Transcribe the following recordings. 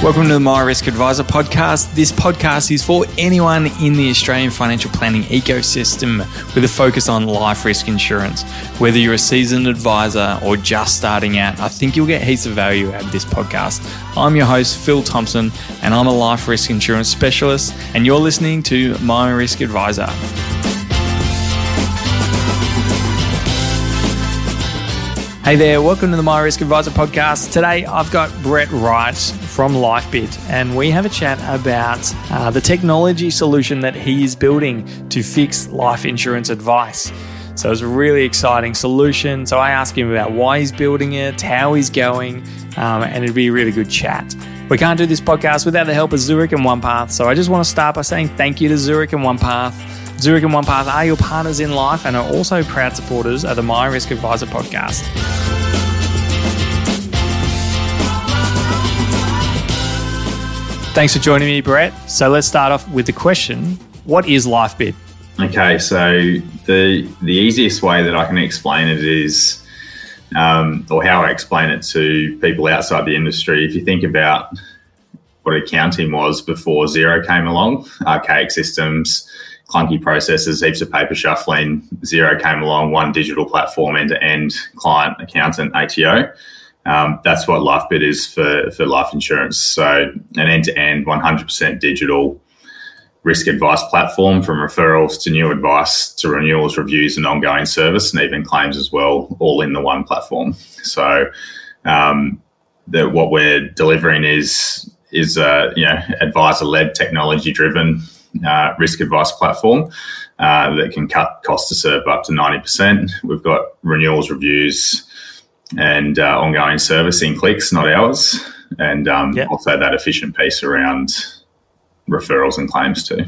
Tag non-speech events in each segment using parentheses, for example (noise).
Welcome to the My Risk Adviser podcast. This podcast is for anyone in the Australian financial planning ecosystem with a focus on life risk insurance. Whether you're a seasoned advisor or just starting out, I think you'll get heaps of value out of this podcast. I'm your host, Phil Thompson, and I'm a life risk insurance specialist, and you're listening to My Risk Adviser. Hey there, welcome to the My Risk Adviser podcast. Today I've got Brett Wright from LifeBid, and we have a chat about uh, the technology solution that he is building to fix life insurance advice. So it's a really exciting solution. So I ask him about why he's building it, how he's going, um, and it'd be a really good chat. We can't do this podcast without the help of Zurich and OnePath. So I just want to start by saying thank you to Zurich and OnePath. Zurich and OnePath are your partners in life and are also proud supporters of the My Risk Adviser podcast. Thanks for joining me, Brett. So let's start off with the question What is LifeBid? Okay, so the the easiest way that I can explain it is, um, or how I explain it to people outside the industry. If you think about what accounting was before Xero came along, archaic systems, clunky processes, heaps of paper shuffling. Xero came along, one digital platform, end to end, client, accountant, ATO. Um, that's what LifeBid is for, for life insurance. So, an end to end, 100% digital risk advice platform from referrals to new advice to renewals, reviews, and ongoing service, and even claims as well, all in the one platform. So, um, the, what we're delivering is is a you know advisor led, technology driven uh, risk advice platform uh, that can cut cost to serve up to 90%. We've got renewals, reviews, and uh, ongoing servicing clicks, not hours. And um, also that efficient piece around referrals and claims too.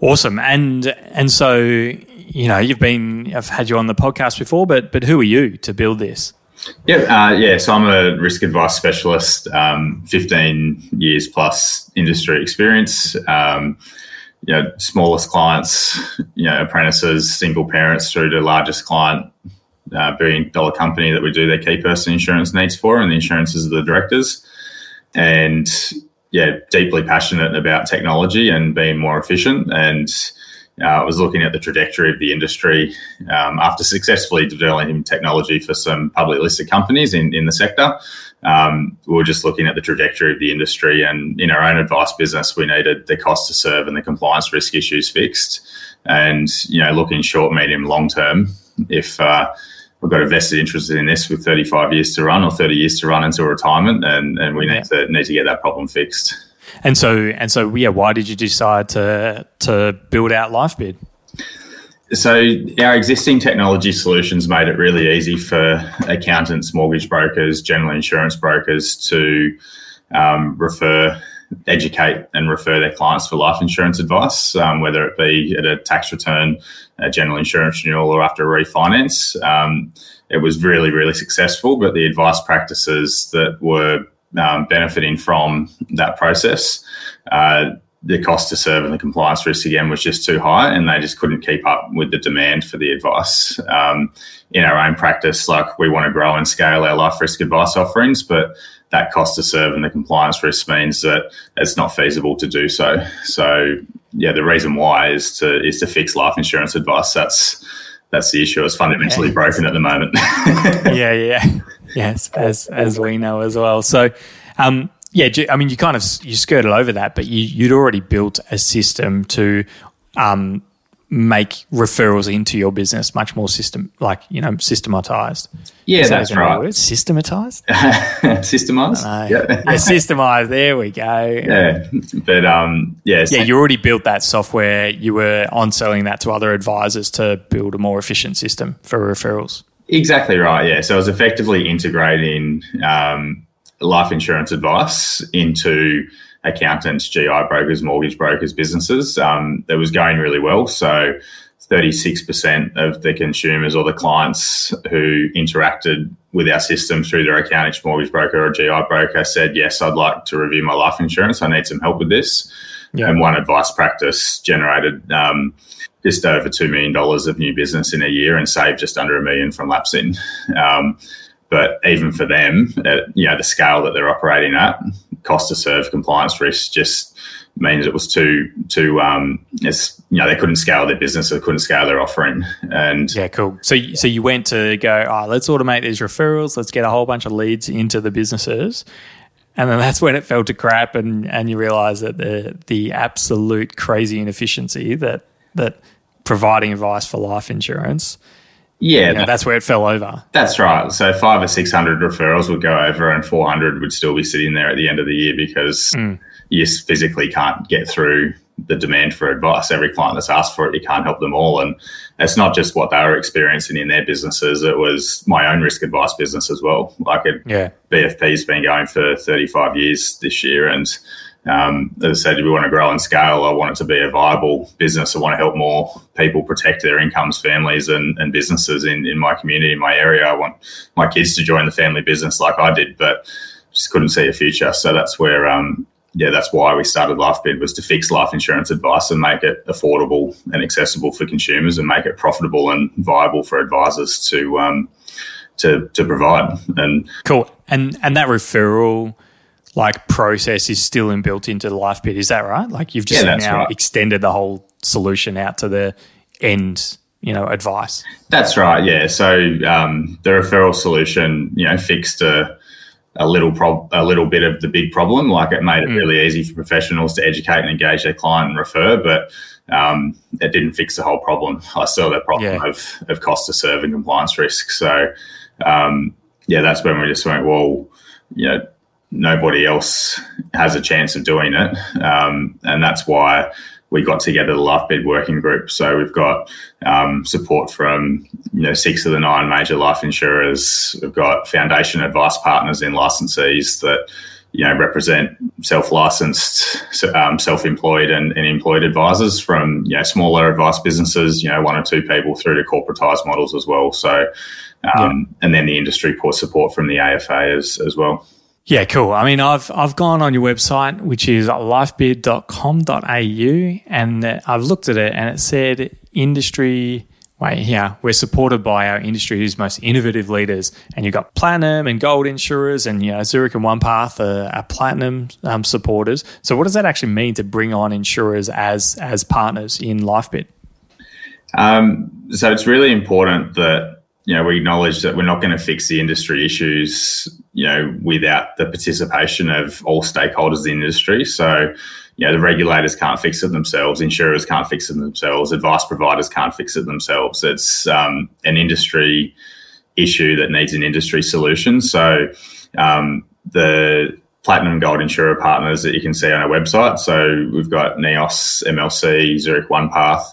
Awesome. And and so, you know, you've been I've had you on the podcast before, but but who are you to build this? Yeah, uh, yeah. So I'm a risk advice specialist, um, 15 years plus industry experience. Um, you know, smallest clients, you know, apprentices, single parents through to largest client, uh, billion dollar company that we do their key person insurance needs for, and the insurances of the directors. And yeah, deeply passionate about technology and being more efficient. And uh, I was looking at the trajectory of the industry um, after successfully developing technology for some public listed companies in, in the sector um, we were just looking at the trajectory of the industry and in our own advice business we needed the cost to serve and the compliance risk issues fixed and you know looking short medium long term if uh, we've got a vested interest in this with 35 years to run or 30 years to run until retirement and, and we yeah. need to need to get that problem fixed and so and so yeah why did you decide to to build out lifebid so our existing technology solutions made it really easy for accountants, mortgage brokers, general insurance brokers to um, refer, educate, and refer their clients for life insurance advice, um, whether it be at a tax return, a general insurance renewal, or after a refinance. Um, it was really, really successful, but the advice practices that were um, benefiting from that process. Uh, the cost to serve and the compliance risk again was just too high, and they just couldn't keep up with the demand for the advice. Um, in our own practice, like we want to grow and scale our life risk advice offerings, but that cost to serve and the compliance risk means that it's not feasible to do so. So, yeah, the reason why is to is to fix life insurance advice. That's that's the issue. It's fundamentally yeah. broken at the moment. (laughs) yeah, yeah, (laughs) yes, as as we know as well. So. Um, yeah, I mean, you kind of you skirted over that, but you, you'd already built a system to um, make referrals into your business much more system, like you know, systematized. Yeah, that's right. Systematized. (laughs) systemized. Yeah. (laughs) yeah, systemized. There we go. Yeah, but um, yeah, yeah, you already built that software. You were on selling that to other advisors to build a more efficient system for referrals. Exactly right. Yeah, so I was effectively integrating. Um, life insurance advice into accountants, GI brokers, mortgage brokers, businesses. Um, that was going really well. So 36% of the consumers or the clients who interacted with our system through their accountant, mortgage broker, or GI broker said, Yes, I'd like to review my life insurance. I need some help with this. Yeah. And one advice practice generated um, just over $2 million of new business in a year and saved just under a million from lapsing. Um, but even for them, at, you know, the scale that they're operating at, cost to serve compliance risk just means it was too too um it's you know they couldn't scale their business they couldn't scale their offering. And yeah cool. So so you went to go oh let's automate these referrals. Let's get a whole bunch of leads into the businesses. And then that's (laughs) when it fell to crap and and you realize that the the absolute crazy inefficiency that that providing advice for life insurance yeah, you know, that's where it fell over. That's right. So five or six hundred referrals would go over, and four hundred would still be sitting there at the end of the year because mm you physically can't get through the demand for advice. Every client that's asked for it, you can't help them all. And it's not just what they were experiencing in their businesses, it was my own risk advice business as well. Like it, yeah. BFP's been going for 35 years this year. And um, as I said, we want to grow and scale. I want it to be a viable business. I want to help more people protect their incomes, families, and, and businesses in, in my community, in my area. I want my kids to join the family business like I did, but just couldn't see a future. So that's where um, yeah, that's why we started LifeBid was to fix life insurance advice and make it affordable and accessible for consumers and make it profitable and viable for advisors to um, to to provide. And cool. And and that referral like process is still inbuilt into the LifeBid. Is that right? Like you've just yeah, now right. extended the whole solution out to the end you know advice that's right yeah so um, the referral solution you know fixed a a little prob- a little bit of the big problem. Like it made it mm. really easy for professionals to educate and engage their client and refer, but um, it didn't fix the whole problem. I saw that problem yeah. of, of cost to serve and compliance risk. So um, yeah, that's when we just went, well, you know, nobody else has a chance of doing it, um, and that's why we got together the LifeBid working group. So we've got um, support from you know six of the nine major life insurers. We've got foundation advice partners in licensees that you know represent self-licensed, um, self-employed, and, and, employed advisors from you know smaller advice businesses, you know one or two people, through to corporatized models as well. So, um, yeah. and then the industry support from the AFA as as well. Yeah, cool. I mean, I've I've gone on your website, which is lifebid.com.au, and I've looked at it, and it said industry. Wait, yeah, we're supported by our industry's most innovative leaders, and you've got platinum and gold insurers, and you know Zurich and OnePath are, are platinum um, supporters. So, what does that actually mean to bring on insurers as as partners in LifeBid? Um, so, it's really important that you know, we acknowledge that we're not going to fix the industry issues, you know, without the participation of all stakeholders in the industry. So, you know, the regulators can't fix it themselves, insurers can't fix it themselves, advice providers can't fix it themselves. It's um, an industry issue that needs an industry solution. So, um, the platinum gold insurer partners that you can see on our website. So, we've got NEOS, MLC, Zurich OnePath.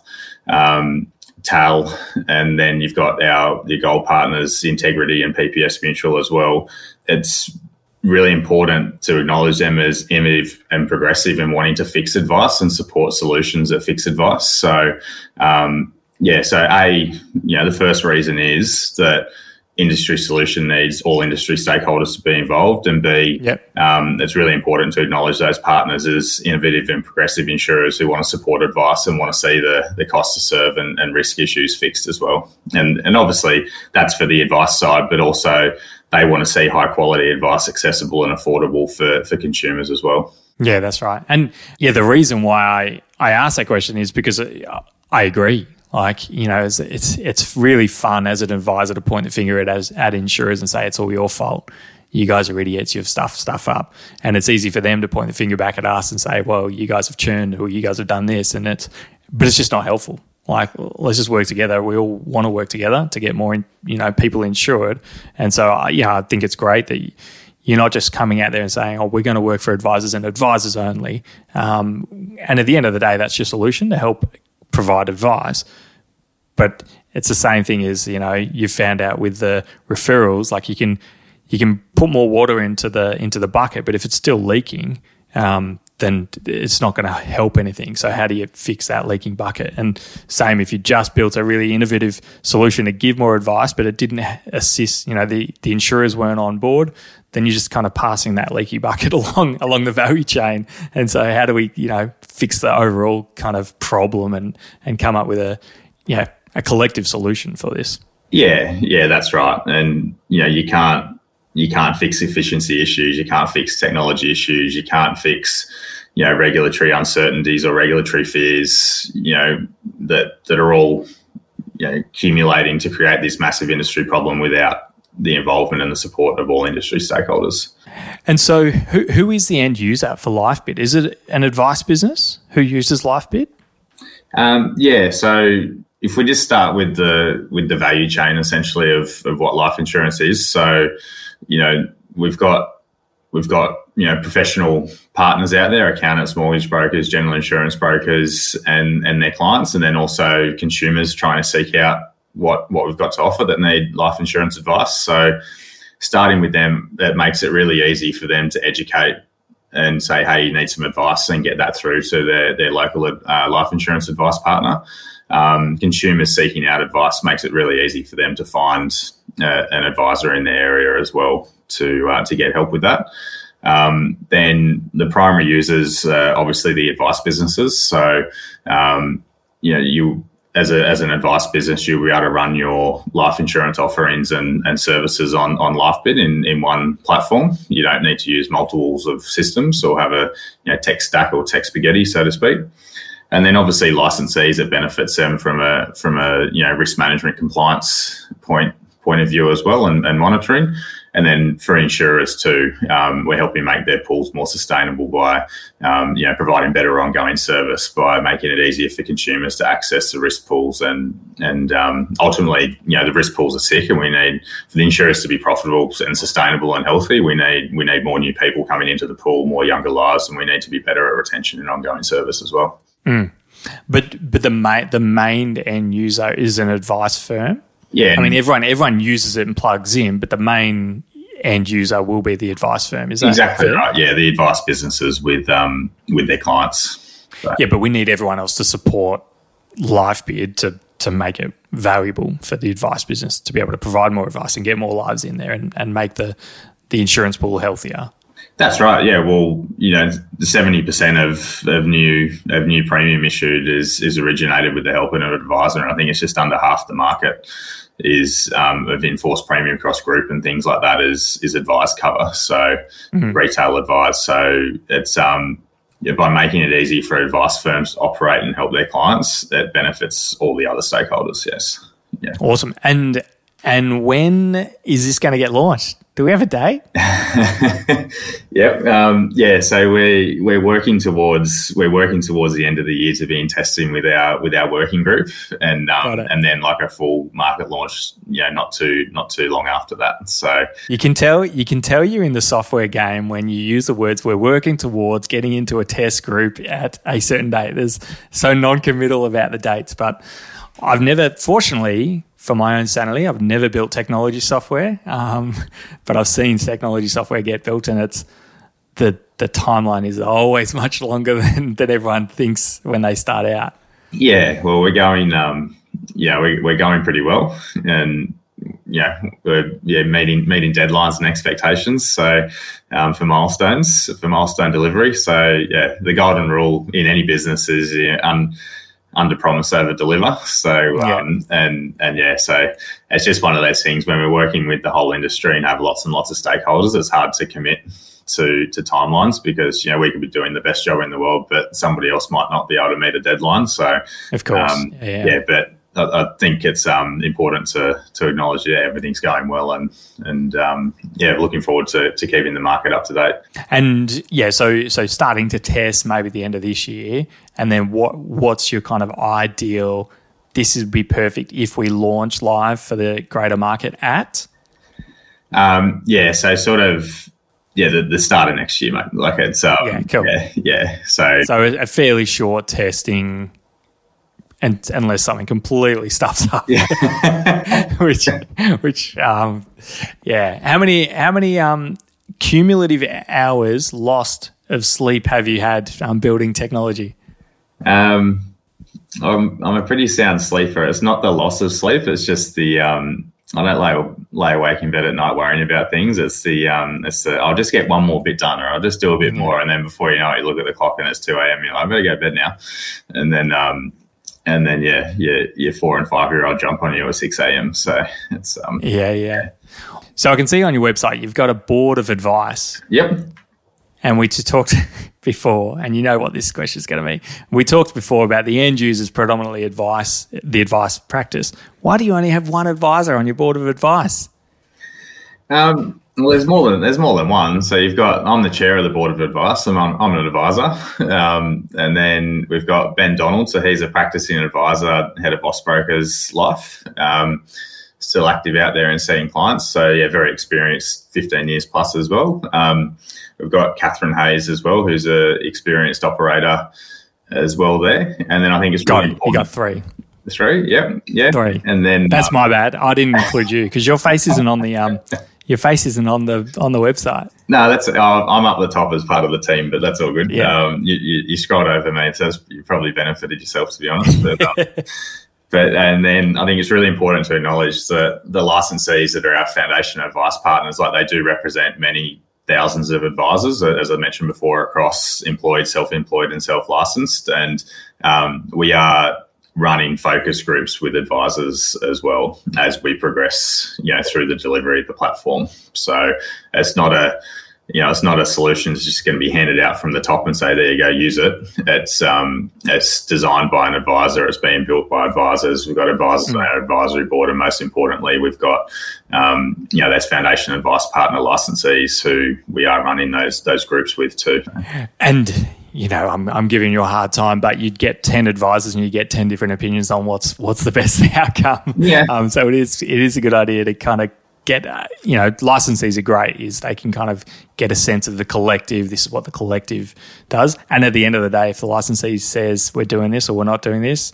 Um, TAL, and then you've got our your gold partners, Integrity and PPS Mutual as well. It's really important to acknowledge them as innovative and progressive and wanting to fix advice and support solutions that fix advice. So, um, yeah, so a you know the first reason is that industry solution needs all industry stakeholders to be involved, and be yep. um, it's really important to acknowledge those partners as innovative and progressive insurers who want to support advice and want to see the, the cost to serve and, and risk issues fixed as well. And, and obviously, that's for the advice side, but also they want to see high quality advice accessible and affordable for, for consumers as well. Yeah, that's right. And yeah, the reason why I, I asked that question is because I agree. Like you know, it's, it's it's really fun as an advisor to point the finger at as at insurers and say it's all your fault. You guys are idiots. You've stuffed stuff up, and it's easy for them to point the finger back at us and say, "Well, you guys have churned, or you guys have done this," and it's but it's just not helpful. Like, let's just work together. We all want to work together to get more, you know, people insured. And so, yeah, I think it's great that you're not just coming out there and saying, "Oh, we're going to work for advisors and advisors only." Um, and at the end of the day, that's your solution to help provide advice. But it's the same thing as you know you found out with the referrals. Like you can you can put more water into the into the bucket, but if it's still leaking, um, then it's not going to help anything. So how do you fix that leaking bucket? And same if you just built a really innovative solution to give more advice, but it didn't assist, you know, the, the insurers weren't on board, then you're just kind of passing that leaky (laughs) bucket along along the value chain. And so how do we, you know, fix the overall kind of problem and and come up with a, you know, a collective solution for this? Yeah, yeah, that's right. And you know, you can't you can't fix efficiency issues, you can't fix technology issues, you can't fix you know regulatory uncertainties or regulatory fears, you know that that are all you know, accumulating to create this massive industry problem without the involvement and the support of all industry stakeholders. And so, who, who is the end user for LifeBid? Is it an advice business who uses LifeBid? Um, yeah. So, if we just start with the with the value chain essentially of, of what life insurance is, so you know we've got we've got you know professional partners out there, accountants, mortgage brokers, general insurance brokers, and and their clients, and then also consumers trying to seek out what what we've got to offer that need life insurance advice. So starting with them, that makes it really easy for them to educate and say, hey, you need some advice and get that through to their, their local uh, life insurance advice partner. Um, consumers seeking out advice makes it really easy for them to find uh, an advisor in their area as well to uh, to get help with that. Um, then the primary users, uh, obviously the advice businesses. So um, you know you as, a, as an advice business, you'll be able to run your life insurance offerings and, and services on, on LifeBid in, in one platform. You don't need to use multiples of systems or have a you know, tech stack or tech spaghetti, so to speak. And then obviously licensees, it benefits them from a from a you know risk management compliance point point of view as well and, and monitoring. And then for insurers too, um, we're helping make their pools more sustainable by, um, you know, providing better ongoing service by making it easier for consumers to access the risk pools. And and um, ultimately, you know, the risk pools are sick, and we need for the insurers to be profitable and sustainable and healthy. We need we need more new people coming into the pool, more younger lives, and we need to be better at retention and ongoing service as well. Mm. But but the main the main end user is an advice firm. Yeah, I mean everyone everyone uses it and plugs in, but the main end user will be the advice firm. Is that exactly right? Yeah, the advice businesses with um, with their clients. Yeah, but we need everyone else to support LifeBid to to make it valuable for the advice business to be able to provide more advice and get more lives in there and, and make the the insurance pool healthier. That's right. Yeah. Well, you know, seventy percent of, of new of new premium issued is is originated with the help of an advisor, and I think it's just under half the market is um, of enforced premium cross group and things like that is is advice cover. So mm-hmm. retail advice. So it's um, yeah, by making it easy for advice firms to operate and help their clients, that benefits all the other stakeholders. Yes. Yeah. Awesome. And and when is this going to get launched? Do we have a date? (laughs) yep. Um, yeah. So we're we're working towards we're working towards the end of the year to be in testing with our with our working group, and um, and then like a full market launch. You know, not too not too long after that. So you can tell you can tell you're in the software game when you use the words "we're working towards getting into a test group at a certain date." There's so non-committal about the dates, but I've never, fortunately, for my own sanity, I've never built technology software, um, (laughs) but I've seen technology software get built, and it's the the timeline is always (laughs) much longer than, than everyone thinks when they start out. Yeah, well, we're going, um, yeah, we, we're going pretty well, and yeah, we're yeah meeting meeting deadlines and expectations. So um, for milestones, for milestone delivery. So yeah, the golden rule in any business is yeah, un, under promise over deliver. So um, yeah. and and yeah, so it's just one of those things when we're working with the whole industry and have lots and lots of stakeholders. It's hard to commit to to timelines because you know we could be doing the best job in the world, but somebody else might not be able to meet a deadline. So of course, um, yeah. yeah, but I, I think it's um, important to to acknowledge that everything's going well and and um, yeah, looking forward to, to keeping the market up to date. And yeah, so so starting to test maybe the end of this year, and then what what's your kind of ideal? This would be perfect if we launch live for the greater market at. Um, yeah, so sort of yeah, the, the start of next year, mate. Like it's um, yeah, cool. yeah, yeah. So so a fairly short testing and unless something completely stuffs up. Yeah. (laughs) which, which, um, yeah. How many, how many um, cumulative hours lost of sleep have you had um, building technology? Um, I'm, I'm a pretty sound sleeper. It's not the loss of sleep. It's just the um, I don't lay lay awake in bed at night worrying about things. It's the um, it's the I'll just get one more bit done, or I'll just do a bit mm-hmm. more, and then before you know it, you look at the clock and it's two a.m. You're like, I better go to bed now, and then um, and then yeah, your your four and five year old jump on you at six a.m. So it's um yeah yeah. So I can see on your website you've got a board of advice. Yep. And we just talked (laughs) before, and you know what this question is going to be. We talked before about the end users predominantly advice, the advice practice. Why do you only have one advisor on your board of advice? Um, well, there's more than there's more than one. So you've got I'm the chair of the board of advice. I'm I'm an advisor, (laughs) um, and then we've got Ben Donald. So he's a practicing advisor, head of Austbrokers Life. Um, still active out there and seeing clients. So yeah, very experienced, 15 years plus as well. Um, we've got Catherine Hayes as well, who's a experienced operator as well there. And then I think it's got really you got three. Three, yeah, yeah. Three. And then that's uh, my bad. I didn't include you because your face isn't on the um, (laughs) your face isn't on the on the website. No, that's uh, I'm up the top as part of the team, but that's all good. Yeah. Um, you, you, you scrolled over me, so you probably benefited yourself to be honest. But, um, (laughs) But and then I think it's really important to acknowledge that the licensees that are our foundation advice partners, like they do represent many thousands of advisors, as I mentioned before, across employed, self-employed, and self-licensed. And um, we are running focus groups with advisors as well as we progress, you know, through the delivery of the platform. So it's not a you know, it's not a solution that's just going to be handed out from the top and say, there you go, use it. It's um, it's designed by an advisor. It's being built by advisors. We've got advisors mm-hmm. on our advisory board, and most importantly, we've got um, you know, those foundation advice partner licensees who we are running those those groups with too. And you know, I'm, I'm giving you a hard time, but you'd get 10 advisors and you get 10 different opinions on what's what's the (laughs) best outcome. Yeah. Um, so it is it is a good idea to kind of get, uh, you know, licensees are great is they can kind of get a sense of the collective. This is what the collective does. And at the end of the day, if the licensee says we're doing this or we're not doing this,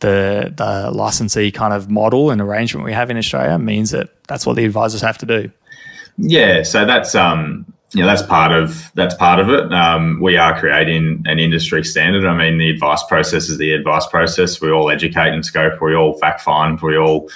the the licensee kind of model and arrangement we have in Australia means that that's what the advisors have to do. Yeah, so that's um, know, that's part of that's part of it. Um, we are creating an industry standard. I mean, the advice process is the advice process. We all educate and scope. We all fact find. We all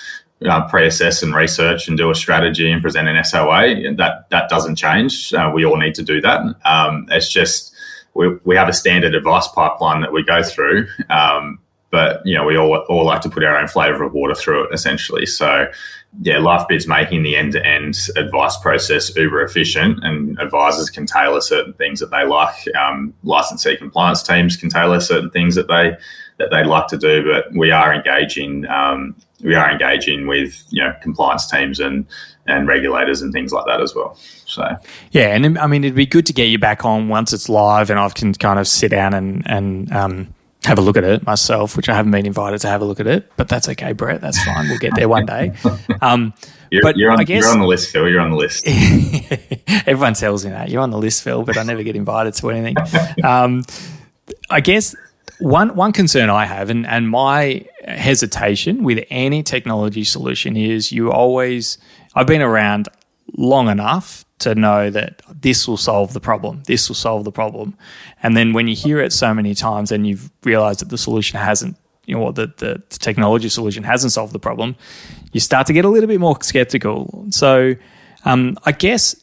uh, pre-assess and research and do a strategy and present an SOA. That that doesn't change. Uh, we all need to do that. Um, it's just we, we have a standard advice pipeline that we go through. Um, but you know, we all all like to put our own flavour of water through it, essentially. So, yeah, LifeBid's making the end-to-end advice process uber efficient, and advisors can tailor certain things that they like. Um, licensee compliance teams can tailor certain things that they that they'd like to do, but we are engaging um, we are engaging with you know compliance teams and and regulators and things like that as well. So yeah, and I mean it'd be good to get you back on once it's live, and I can kind of sit down and and um, have a look at it myself, which I haven't been invited to have a look at it, but that's okay, Brett. That's fine. We'll get there one day. (laughs) Um, you're, but you're on, I guess, you're on the list, Phil. You're on the list. (laughs) everyone tells me that you're on the list, Phil, but I never get invited to anything. Um, I guess one one concern I have, and, and my hesitation with any technology solution is you always I've been around long enough to know that this will solve the problem. This will solve the problem. And then when you hear it so many times and you've realized that the solution hasn't, you know, the, the technology solution hasn't solved the problem, you start to get a little bit more skeptical. So um, I guess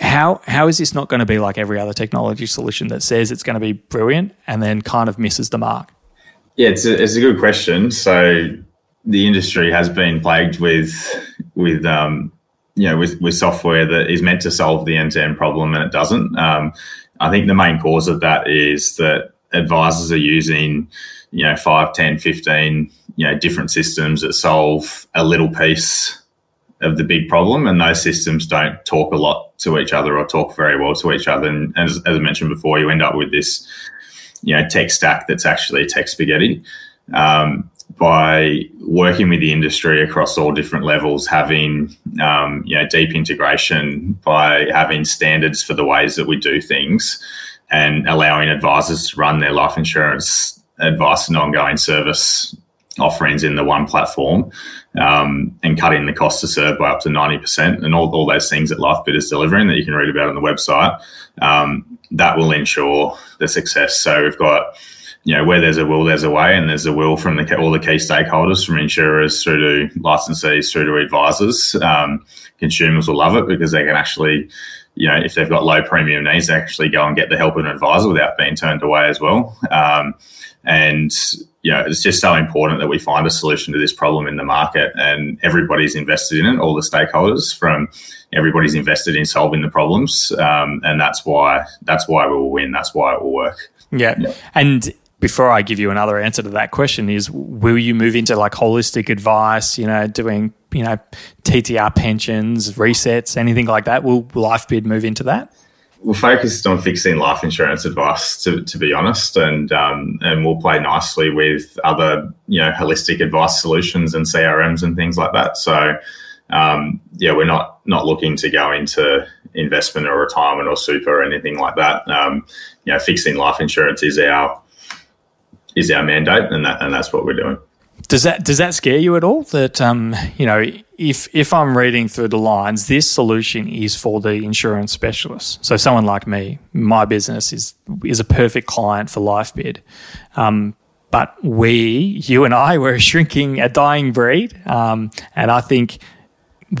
how how is this not going to be like every other technology solution that says it's going to be brilliant and then kind of misses the mark? Yeah, it's a, it's a good question. So the industry has been plagued with with um, you know with, with software that is meant to solve the end to end problem and it doesn't. Um, I think the main cause of that is that advisors are using you know 5 10 15 you know different systems that solve a little piece of the big problem, and those systems don't talk a lot to each other or talk very well to each other. And as, as I mentioned before, you end up with this, you know, tech stack that's actually tech spaghetti. Um, by working with the industry across all different levels, having um, you know deep integration, by having standards for the ways that we do things, and allowing advisors to run their life insurance advice and ongoing service offerings in the one platform um, and cutting the cost to serve by up to 90% and all, all those things that LifeBid is delivering that you can read about on the website, um, that will ensure the success. So we've got, you know, where there's a will, there's a way, and there's a will from the, all the key stakeholders, from insurers through to licensees through to advisors. Um, consumers will love it because they can actually, you know, if they've got low premium needs, they actually go and get the help of an advisor without being turned away as well. Um, and you know, it's just so important that we find a solution to this problem in the market, and everybody's invested in it. All the stakeholders from everybody's invested in solving the problems, um, and that's why that's why we will win. That's why it will work. Yeah, yeah. and before I give you another answer to that question is will you move into like holistic advice, you know, doing, you know, TTR pensions, resets, anything like that? Will LifeBid move into that? We're focused on fixing life insurance advice, to, to be honest, and um, and we'll play nicely with other you know holistic advice solutions and CRMs and things like that. So um, yeah, we're not not looking to go into investment or retirement or super or anything like that. Um, you know, fixing life insurance is our is our mandate, and that and that's what we're doing. Does that does that scare you at all? That um, you know, if if I'm reading through the lines, this solution is for the insurance specialist. So someone like me, my business is is a perfect client for LifeBid. Um, but we, you and I, (laughs) we're shrinking a dying breed, um, and I think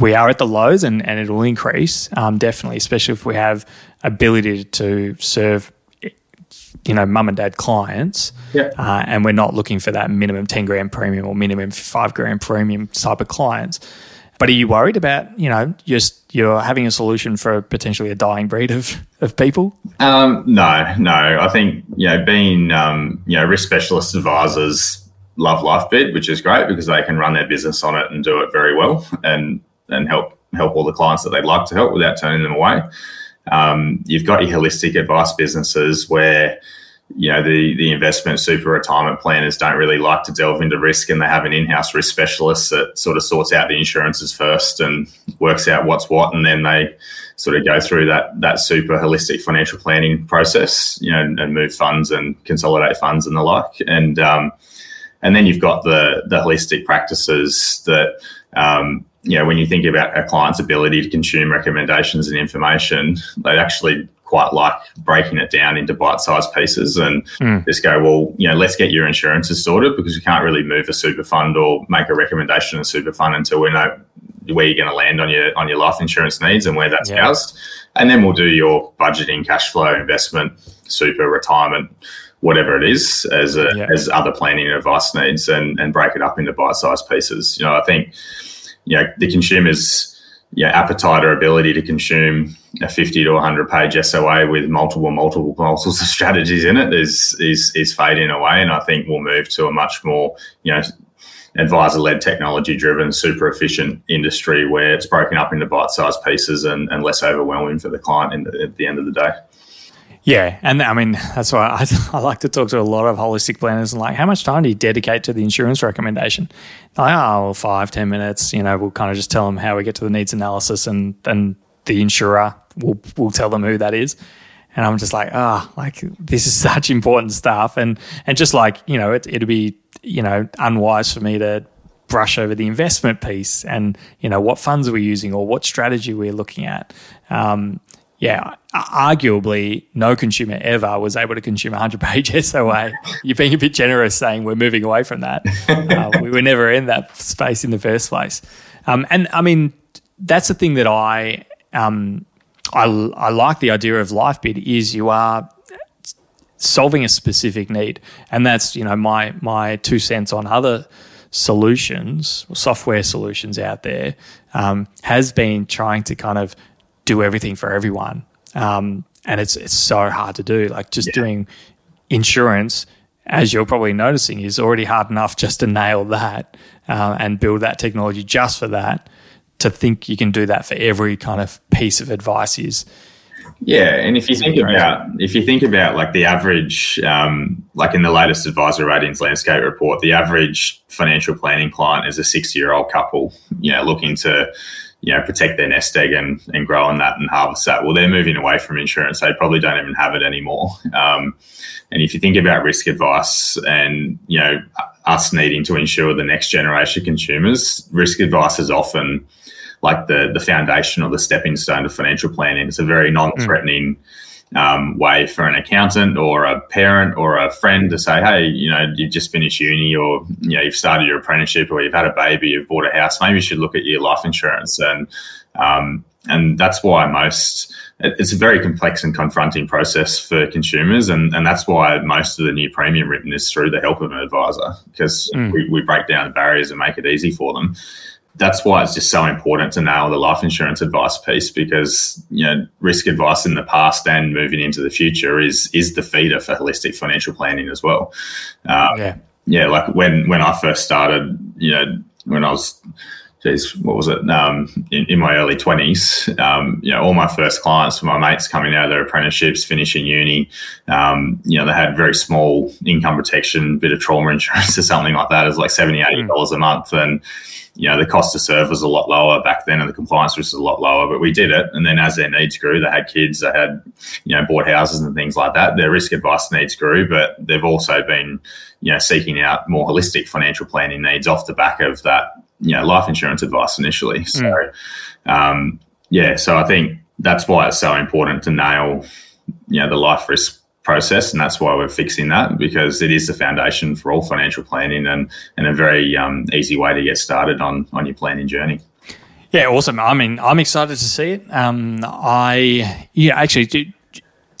we are at the lows, and, and it will increase um, definitely, especially if we have ability to serve you know, mum and dad clients, yeah. uh, and we're not looking for that minimum 10 grand premium or minimum five grand premium type of clients. But are you worried about, you know, just you're having a solution for potentially a dying breed of, of people? Um, no, no. I think, you know, being, um, you know, risk specialist advisors love LifeBid, which is great because they can run their business on it and do it very well and, and help, help all the clients that they'd like to help without turning them away. Um, you've got your holistic advice businesses where you know the the investment super retirement planners don't really like to delve into risk and they have an in-house risk specialist that sort of sorts out the insurances first and works out what's what and then they sort of go through that that super holistic financial planning process you know and move funds and consolidate funds and the like. And um, and then you've got the the holistic practices that um, you know, when you think about a client's ability to consume recommendations and information, they actually quite like breaking it down into bite-sized pieces and mm. just go, well, you know, let's get your insurances sorted because we can't really move a super fund or make a recommendation in a super fund until we know where you're going to land on your on your life insurance needs and where that's yeah. housed. And then we'll do your budgeting, cash flow, investment, super, retirement, whatever it is, as a, yeah. as other planning advice needs, and and break it up into bite-sized pieces. You know, I think you know, the consumer's you know, appetite or ability to consume a 50 to 100 page SOA with multiple, multiple, multiples (laughs) of strategies in it is, is, is fading away. And I think we'll move to a much more, you know, advisor led, technology driven, super efficient industry where it's broken up into bite sized pieces and, and less overwhelming for the client the, at the end of the day. Yeah, and I mean (laughs) that's why I, (laughs) I, like to talk to a lot of holistic planners and like, how much time do you dedicate to the insurance recommendation? Like, oh, well, five, ten minutes. You know, we'll kind of just tell them how we get to the needs analysis, and then the insurer will will tell them who that is. And I'm just like, ah, oh, like this is (laughs) such important stuff, and and just like you know, it, it'd be you know unwise for me to brush over the investment piece and you know what funds we're we using or what strategy we're looking at. Um, yeah, arguably no consumer ever was able to consume a 100 (laughs) page SOA. You're being a bit generous saying we're moving away from that. Uh, (laughs) we were never in that space in the first place. Um, and I mean, that's the thing that I, um, I, I like the idea of LifeBid is you are solving a specific need. And that's, you know, my, my two cents on other solutions, software solutions out there, um, has been trying to kind of do everything for everyone. Um, and it's it's so hard to do. Like just yeah. doing insurance, as you're probably noticing, is already hard enough just to nail that uh, and build that technology just for that. To think you can do that for every kind of piece of advice is. Yeah, and if you think crazy. about if you think about like the average, um, like in the latest advisor ratings landscape report, the average financial planning client is a sixty-year-old couple, you know, looking to you know, protect their nest egg and, and grow on that and harvest that. Well, they're moving away from insurance. They probably don't even have it anymore. Um, and if you think about risk advice and, you know, us needing to insure the next generation consumers, risk advice is often like the, the foundation or the stepping stone of financial planning. It's a very non-threatening mm. Um, way for an accountant or a parent or a friend to say, hey, you know, you just finished uni or, you know, you've started your apprenticeship or you've had a baby, you've bought a house, maybe you should look at your life insurance. And, um, and that's why most, it's a very complex and confronting process for consumers. And, and that's why most of the new premium written is through the help of an advisor because mm. we, we break down the barriers and make it easy for them that's why it's just so important to nail the life insurance advice piece because you know risk advice in the past and moving into the future is is the feeder for holistic financial planning as well. Um, yeah, yeah. Like when when I first started, you know, when I was geez, what was it? Um, in, in, my early twenties, um, you know, all my first clients were my mates coming out of their apprenticeships, finishing uni. Um, you know, they had very small income protection, bit of trauma insurance (laughs) or something like that. It was like 70 80 hmm. dollars a month, and you know, the cost to serve was a lot lower back then and the compliance risk was a lot lower, but we did it. And then as their needs grew, they had kids, they had, you know, bought houses and things like that. Their risk advice needs grew, but they've also been, you know, seeking out more holistic financial planning needs off the back of that, you know, life insurance advice initially. So, mm. um, yeah, so I think that's why it's so important to nail, you know, the life risk process, and that's why we're fixing that because it is the foundation for all financial planning and and a very um, easy way to get started on on your planning journey. Yeah, awesome. I mean, I'm excited to see it. Um, I yeah, actually,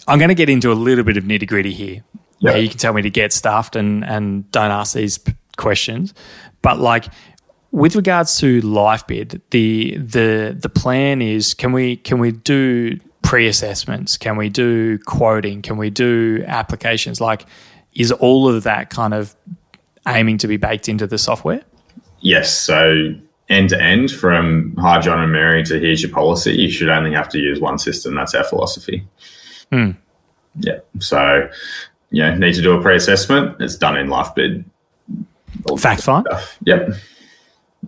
I'm going to get into a little bit of nitty gritty here. Yeah, you can tell me to get stuffed and and don't ask these questions, but like with regards to LifeBid, the the the plan is can we can we do pre-assessments? Can we do quoting? Can we do applications? Like, is all of that kind of aiming to be baked into the software? Yes. So end to end, from hi John and Mary to here's your policy, you should only have to use one system. That's our philosophy. Hmm. Yeah. So, yeah, need to do a pre-assessment. It's done in LifeBid. Fact find. Yep.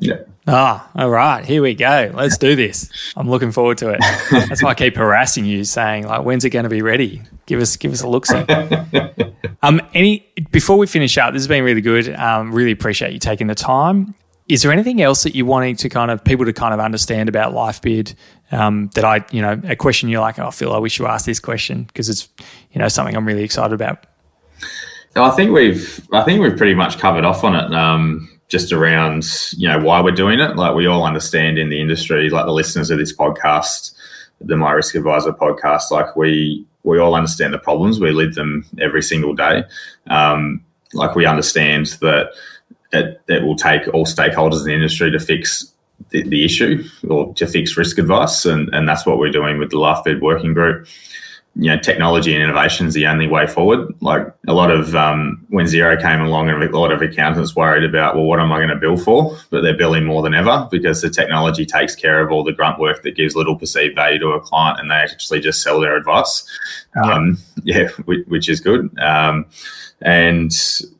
Yep. Ah, all right. Here we go. Let's do this. I'm looking forward to it. (laughs) That's why I keep harassing you, saying like, "When's it going to be ready? Give us, give us a look." See. (laughs) um, any before we finish up, this has been really good. Um, really appreciate you taking the time. Is there anything else that you're wanting to kind of people to kind of understand about LifeBid um, that I, you know, a question you're like, oh, Phil, I wish you asked this question because it's, you know, something I'm really excited about. So I think we've, I think we've pretty much covered off on it. Um, just around you know why we're doing it. Like we all understand in the industry, like the listeners of this podcast, the My Risk Adviser podcast, like we we all understand the problems. We live them every single day. Um, like we understand that it, it will take all stakeholders in the industry to fix the, the issue or to fix risk advice, and and that's what we're doing with the LifeBid working group you know, technology and innovation is the only way forward. Like a lot of um, when Xero came along, and a lot of accountants worried about, well, what am I going to bill for? But they're billing more than ever because the technology takes care of all the grunt work that gives little perceived value to a client, and they actually just sell their advice. Um, yeah, which is good. Um, and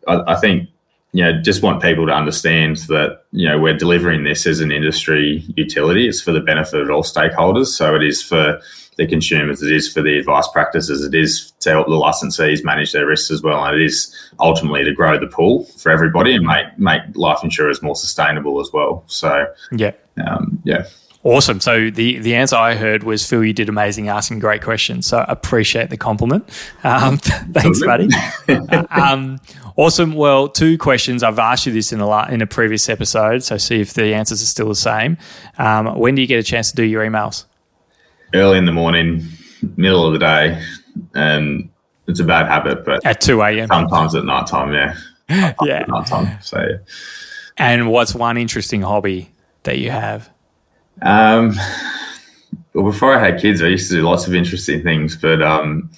I, I think you know, just want people to understand that, you know, we're delivering this as an industry utility. It's for the benefit of all stakeholders. So it is for the consumers, it is for the advice practices, it is to help the licensees manage their risks as well, and it is ultimately to grow the pool for everybody and make make life insurers more sustainable as well. So yeah, um, yeah. Awesome. So the, the answer I heard was Phil, you did amazing, asking great questions. So appreciate the compliment. Um, (laughs) thanks, buddy. um, awesome. Well, two questions. I've asked you this in a lot, in a previous episode, so see if the answers are still the same. Um, when do you get a chance to do your emails? Early in the morning, middle of the day, and it's a bad habit. But at two a.m. sometimes at night time, yeah, (laughs) yeah, night time. So, and what's one interesting hobby that you have? Um, well, before I had kids, I used to do lots of interesting things, but um,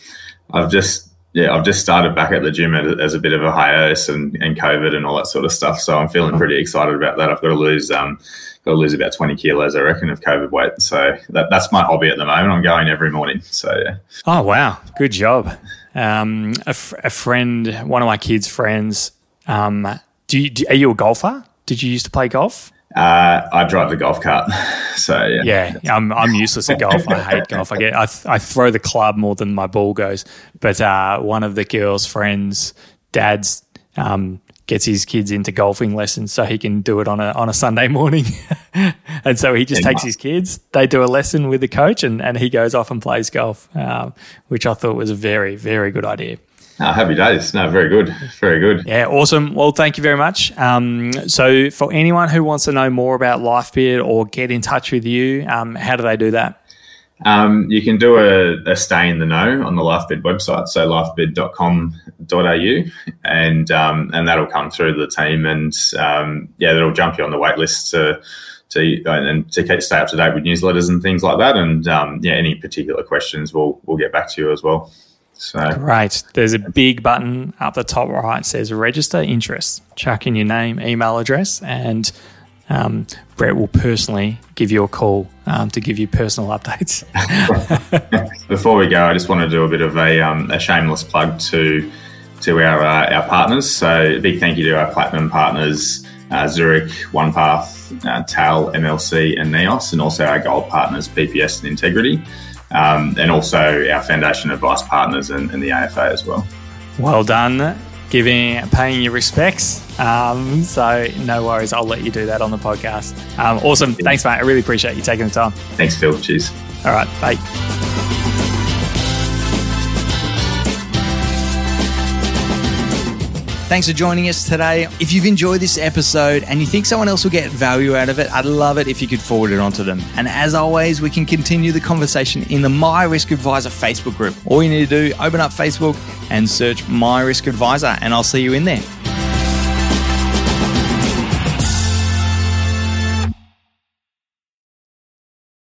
I've just yeah, I've just started back at the gym as a bit of a hiatus and, and COVID and all that sort of stuff. So I'm feeling pretty excited about that. I've got to lose um, got to lose about 20 kilos, I reckon, of COVID weight. So that, that's my hobby at the moment. I'm going every morning. So, yeah. Oh, wow. Good job. Um, a, f- a friend, one of my kids' friends, um, do you, do, are you a golfer? Did you used to play golf? Uh, I drive the golf cart. (laughs) So yeah, yeah, I'm I'm useless at golf. I hate golf. I get I, th- I throw the club more than my ball goes. But uh, one of the girls' friends' dads um, gets his kids into golfing lessons so he can do it on a on a Sunday morning. (laughs) and so he just takes his kids. They do a lesson with the coach, and, and he goes off and plays golf, um, which I thought was a very very good idea. Oh, happy days. No, very good. Very good. Yeah, awesome. Well, thank you very much. Um, so, for anyone who wants to know more about LifeBid or get in touch with you, um, how do they do that? Um, you can do a, a, stay in the know on the LifeBid website, so lifebid.com.au, and um, and that'll come through the team, and um, yeah, that'll jump you on the wait list to to and to keep, stay up to date with newsletters and things like that. And um, yeah, any particular questions, we'll we'll get back to you as well. So great. There's a big button up the top right says register interest. Chuck in your name, email address, and um, Brett will personally give you a call um, to give you personal (laughs) updates. Before we go, I just want to do a bit of a, um, a shameless plug to to our uh, our partners. So, a big thank you to our platinum partners, uh, Zurich, OnePath, uh, TAL, MLC, and NEOS, and also our gold partners, PPS and Integrity um, and also our foundation advice partners and, and, the AFA as well. Well done, giving paying your respects. Um, so no worries, I'll let you do that on the podcast. Um, awesome, thanks, mate. I really appreciate you taking the time. Thanks, Phil. Cheers. All right, bye. Thanks for joining us today. If you've enjoyed this episode and you think someone else will get value out of it, I'd love it if you could forward it on to them. And as always, we can continue the conversation in the My Risk Adviser Facebook group. All you need to do, open up Facebook and search My Risk Adviser, and I'll see you in there.